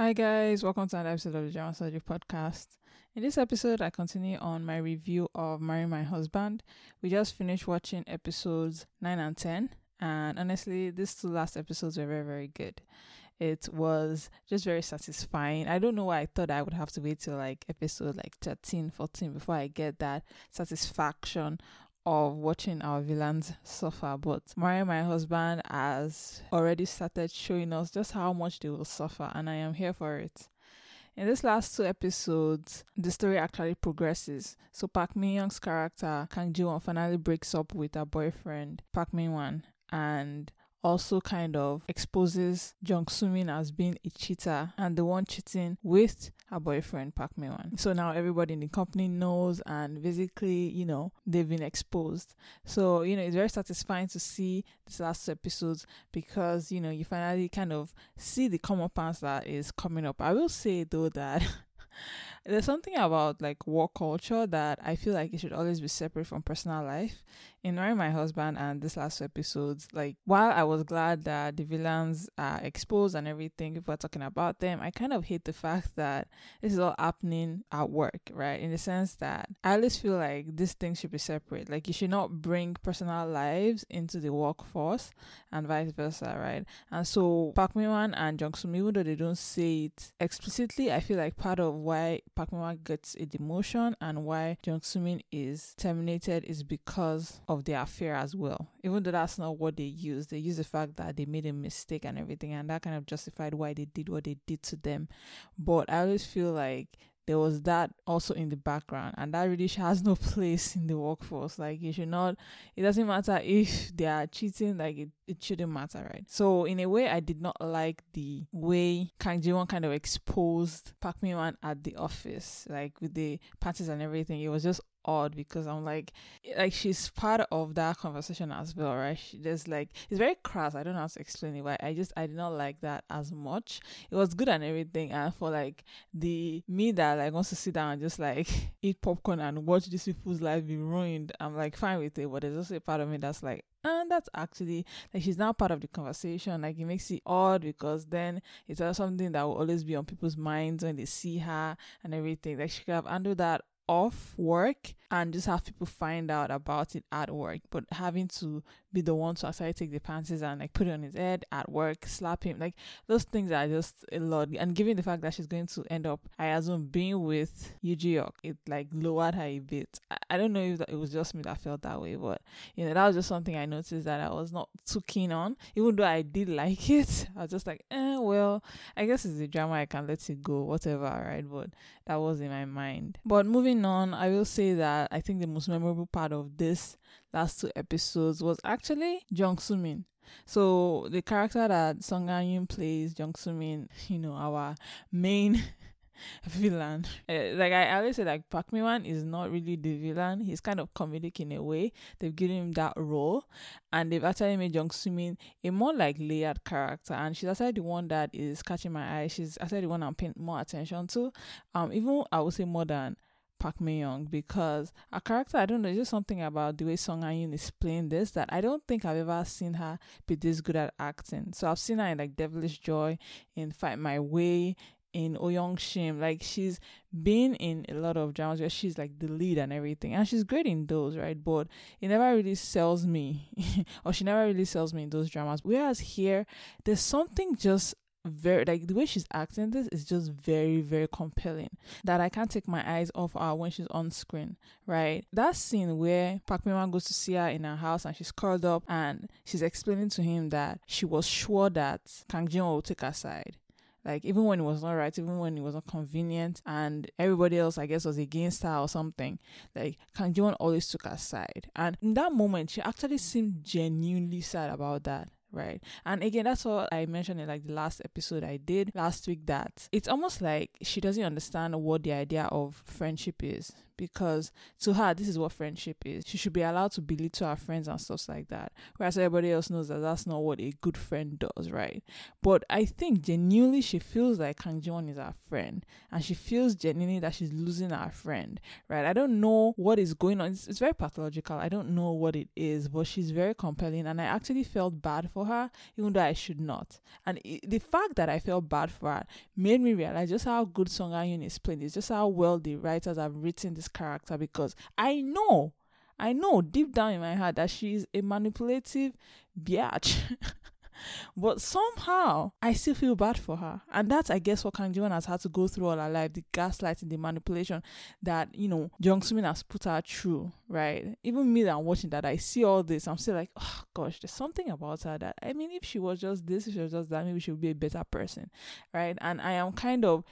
Hi guys, welcome to another episode of the Dramasology Podcast. In this episode, I continue on my review of Marry My Husband. We just finished watching episodes 9 and 10, and honestly, these two last episodes were very, very good. It was just very satisfying. I don't know why I thought I would have to wait till like episode like 13, 14 before I get that satisfaction of watching our villains suffer, but Marry My Husband has already started showing us just how much they will suffer, and I am here for it. In this last two episodes, the story actually progresses. So Park Min Young's character Kang Ji Won finally breaks up with her boyfriend Park Min Wan, and also kind of exposes Jung Soo Min as being a cheater and the one cheating with her boyfriend Park Min-wan. So now everybody in the company knows and basically, you know, they've been exposed. So, you know, it's very satisfying to see these last two episodes because, you know, you finally kind of see the comeuppance that is coming up. I will say though that there's something about like work culture that I feel like it should always be separate from personal life. In Marry My Husband and this last episodes, like while I was glad that the villains are exposed and everything, people are talking about them, I kind of hate the fact that this is all happening at work, right? In the sense that I always feel like this thing should be separate. Like you should not bring personal lives into the workforce and vice versa, right? And so Park Min-wan and Jung Soo, even though they don't say it explicitly, I feel like part of why Park Min-wan gets a demotion and why Jung Soo-min is terminated is because of their affair as well. Even though that's not what they use, they use the fact that they made a mistake and everything, and that kind of justified why they did what they did to them. But I always feel like there was that also in the background and that really has no place in the workforce. Like you should not it doesn't matter if they are cheating like it, it shouldn't matter right? So in a way i did not like the way kang ji-won kind of exposed park min-wan at the office like with the parties and everything. It was just odd because I'm like, like she's part of that conversation as well, right? She, there's like, it's very crass. I don't know how to explain it, but I just, I did not like that as much. It was good and everything. And for like the me that like wants to sit down and just like eat popcorn and watch these people's life be ruined, I'm like fine with it. But there's also a part of me that's like, and that's actually like she's now part of the conversation. Like it makes it odd because then it's something that will always be on people's minds when they see her and everything. Like she could have handled that off work and just have people find out about it at work, but having to be the one to actually take the panties and like put it on his head at work, slap him, like those things are just a lot. And given the fact that she's going to end up, I assume, being with Yu Ji-hyuk, it like lowered her a bit. I, I don't know if that, it was just me that felt that way, but you know, that was just something I noticed that I was not too keen on. Even though I did like it, I was just like, eh, well, I guess it's a drama, I can let it go, whatever, right? But that was in my mind. But moving on, I will say that I think the most memorable part of this last two episodes was actually Jung Soo Min. So the character that Song Yoon plays, Jung Soo Min, you know, our main villain. Uh, like I always say, like Park Mi Wan is not really the villain. He's kind of comedic in a way. They've given him that role, and they've actually made Jung Soo Min a more like layered character. And she's actually the one that is catching my eye. She's actually the one I'm paying more attention to. Um, even I would say more than Park Min Young because a character I don't know, just something about the way Song Yoon is playing this that I don't think I've ever seen her be this good at acting. So I've seen her in like Devilish Joy, in Fight My Way, in Oyong Shim. Like she's been in a lot of dramas where she's like the lead and everything. And she's great in those, right? But it never really sells me. or she never really sells me in those dramas. Whereas here, there's something just very like the way she's acting this is just very very compelling that i can't take my eyes off her when she's on screen right that scene where park Min-wan goes to see her in her house and she's curled up and she's explaining to him that she was sure that kang jin will take her side like even when it was not right, even when it was not convenient, and everybody else, I guess, was against her or something. Like Kang Ji-won always took her side, and in that moment, she actually seemed genuinely sad about that right? And again, that's what I mentioned in like the last episode I did last week that it's almost like she doesn't understand what the idea of friendship is because to her, this is what friendship is. She should be allowed to belittle her friends and stuff like that. Whereas everybody else knows that that's not what a good friend does, right? But I think genuinely she feels like Kang Jiwon is her friend and she feels genuinely that she's losing her friend, right? I don't know what is going on. It's, it's very pathological. I don't know what it is, but she's very compelling and I actually felt bad for her, even though I should not. And it, the fact that I felt bad for her made me realize just how good Song Yun is playing. It's just how well the writers have written this character because I know, I know deep down in my heart that she's a manipulative biatch. but somehow I still feel bad for her. And that's I guess what Kang Jiwon has had to go through all her life, the gaslighting, the manipulation that, you know, Jung Sumin has put her through, right? Even me that I'm watching that, I see all this, I'm still like, oh gosh, there's something about her that I mean if she was just this, if she was just that, maybe she would be a better person. Right. And I am kind of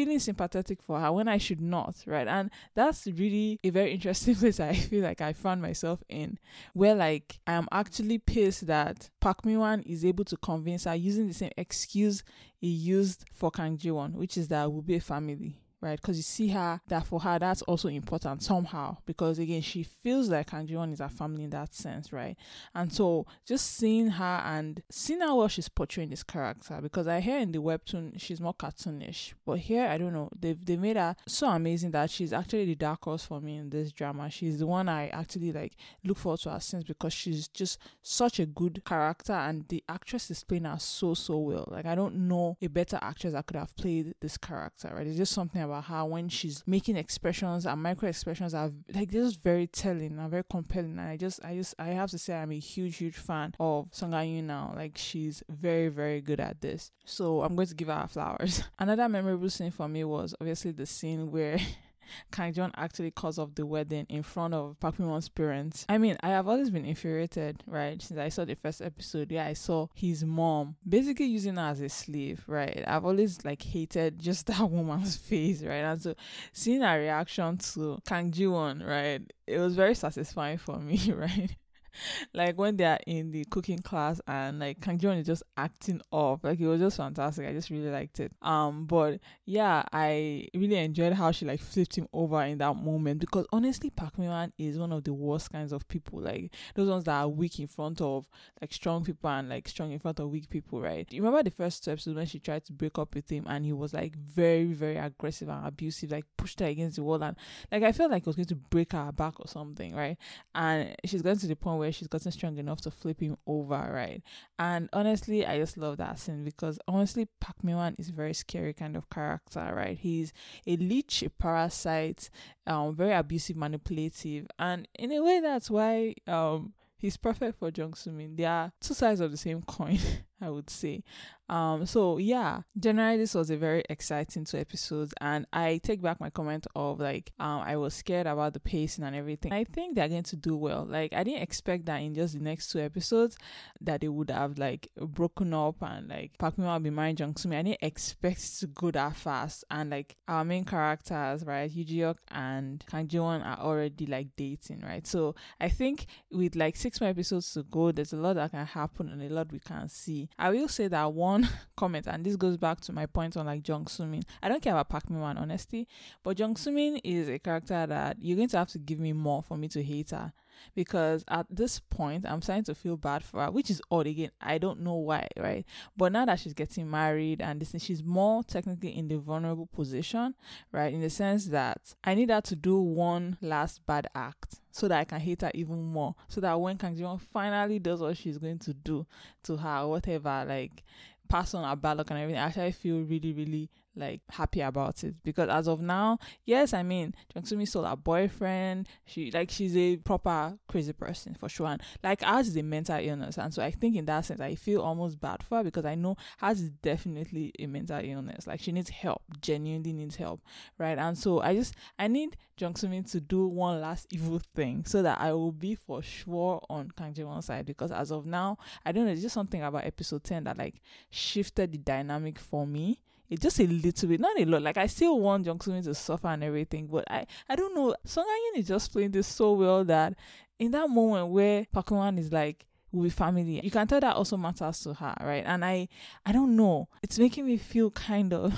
feeling sympathetic for her when I should not, right? And that's really a very interesting place I feel like I found myself in, where like I am actually pissed that Park Min is able to convince her using the same excuse he used for Kang Ji Won, which is that we'll be a family right? Because you see her that for her that's also important somehow because again she feels like Kang is her family in that sense, right? And so just seeing her and seeing how well she's portraying this character because I hear in the webtoon she's more cartoonish, but here I don't know they've they made her so amazing that she's actually the dark horse for me in this drama. She's the one I actually like look forward to her since because she's just such a good character and the actress is playing her so so well. Like I don't know a better actress that could have played this character, right? It's just something about her when she's making expressions and micro expressions are like they're just very telling and very compelling. And I just I just I have to say I'm a huge, huge fan of Song Yun now. Like she's very, very good at this. So I'm going to give her flowers. Another memorable scene for me was obviously the scene where Kang actually calls off the wedding in front of Park Min Won's parents. I mean, I have always been infuriated, right? Since I saw the first episode, yeah, I saw his mom basically using her as a slave, right? I've always like hated just that woman's face, right? And so seeing her reaction to Kang Ji Won, right, it was very satisfying for me, right? like when they are in the cooking class and like Kang Jeon is just acting off. Like it was just fantastic. I just really liked it. Um, but yeah, I really enjoyed how she like flipped him over in that moment because honestly, Park Min is one of the worst kinds of people. Like those ones that are weak in front of like strong people and like strong in front of weak people, right? You remember the first two episodes when she tried to break up with him and he was like very, very aggressive and abusive, like pushed her against the wall and like I felt like it was going to break her back or something, right? And she's gotten to the point where she's gotten strong enough to flip him over, right? And honestly, I just love that scene because honestly, Park Min is a very scary kind of character, right? He's a leech, a parasite, um, very abusive, manipulative, and in a way, that's why um he's perfect for Jung Sumin. They are two sides of the same coin, I would say. Um, so yeah, generally this was a very exciting two episodes, and I take back my comment of like um I was scared about the pacing and everything. I think they're going to do well. Like I didn't expect that in just the next two episodes that they would have like broken up and like Park Min would be marrying Jung Sumin. I didn't expect to go that fast, and like our main characters, right, Yoo and Kang Ji Won are already like dating, right? So I think with like six more episodes to go, there's a lot that can happen and a lot we can see. I will say that one comment, and this goes back to my point on like Jung Sumin. I don't care about Park Min Wan, honestly, but Jung Sumin is a character that you're going to have to give me more for me to hate her because at this point I'm starting to feel bad for her, which is odd again. I don't know why, right? But now that she's getting married and this, she's more technically in the vulnerable position, right? In the sense that I need her to do one last bad act so that I can hate her even more. So that when Kang Ji finally does what she's going to do to her, whatever, like pass on her bad luck and everything, I actually feel really, really like happy about it because as of now, yes, I mean Jung Sumi still a boyfriend. She like she's a proper crazy person for sure. And like ours is a mental illness, and so I think in that sense I feel almost bad for her because I know hers is definitely a mental illness. Like she needs help, genuinely needs help, right? And so I just I need Jung Sumi to do one last evil thing so that I will be for sure on Kang Won's side because as of now I don't know. It's just something about episode ten that like shifted the dynamic for me it just a little bit, not a lot. Like I still want Jung Soo to suffer and everything, but I I don't know. Song Yin is just playing this so well that in that moment where Park Wan is like will be family, you can tell that also matters to her, right? And I I don't know. It's making me feel kind of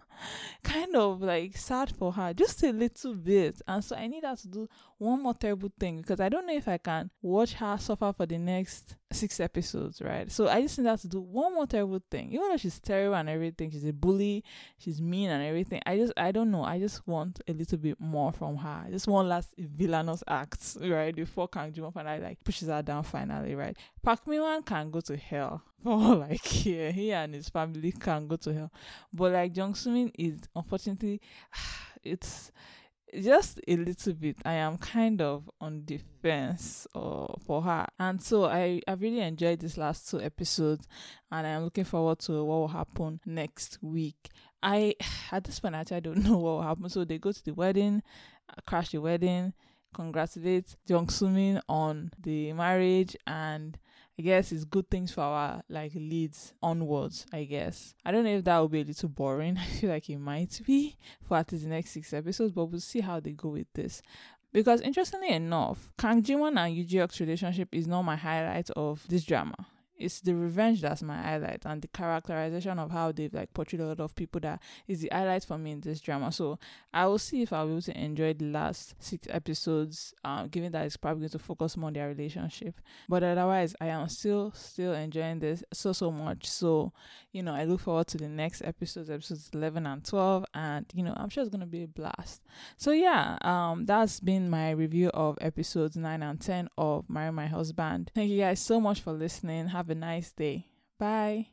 kind of like sad for her just a little bit. And so I need her to do one more terrible thing because I don't know if I can watch her suffer for the next six episodes, right? So I just need her to do one more terrible thing. Even though she's terrible and everything, she's a bully, she's mean and everything. I just I don't know. I just want a little bit more from her. Just one last villainous acts, right? Before Kang Jiwon finally like pushes her down finally, right? Park Min can go to hell. Oh, like yeah, he and his family can go to hell. But like Jung Sumin is unfortunately it's just a little bit. I am kind of on the fence uh, for her. And so i i really enjoyed these last two episodes and i'm looking forward to what will happen next week. I at this point actually i don't know what will happen. So they go to the wedding crash the wedding congratulate Jung Sumin on the marriage and I guess it's good things for our like leads onwards, I guess. I don't know if that will be a little boring. I feel like it might be for at least the next six episodes, but we'll see how they go with this. Because interestingly enough, Kang Jiwon and Yoo Ji-hyuk's relationship is not my highlight of this drama it's the revenge that's my highlight and the characterization of how they've like portrayed a lot of people that is the highlight for me in this drama. So I will see if I'll be able to enjoy the last six episodes, um, given that it's probably going to focus more on their relationship. But otherwise I am still still enjoying this so so much. So, you know, I look forward to the next episodes, episodes eleven and twelve, and you know, I'm sure it's gonna be a blast. So yeah, um that's been my review of episodes nine and ten of Marry My Husband. Thank you guys so much for listening. Have have a nice day. Bye.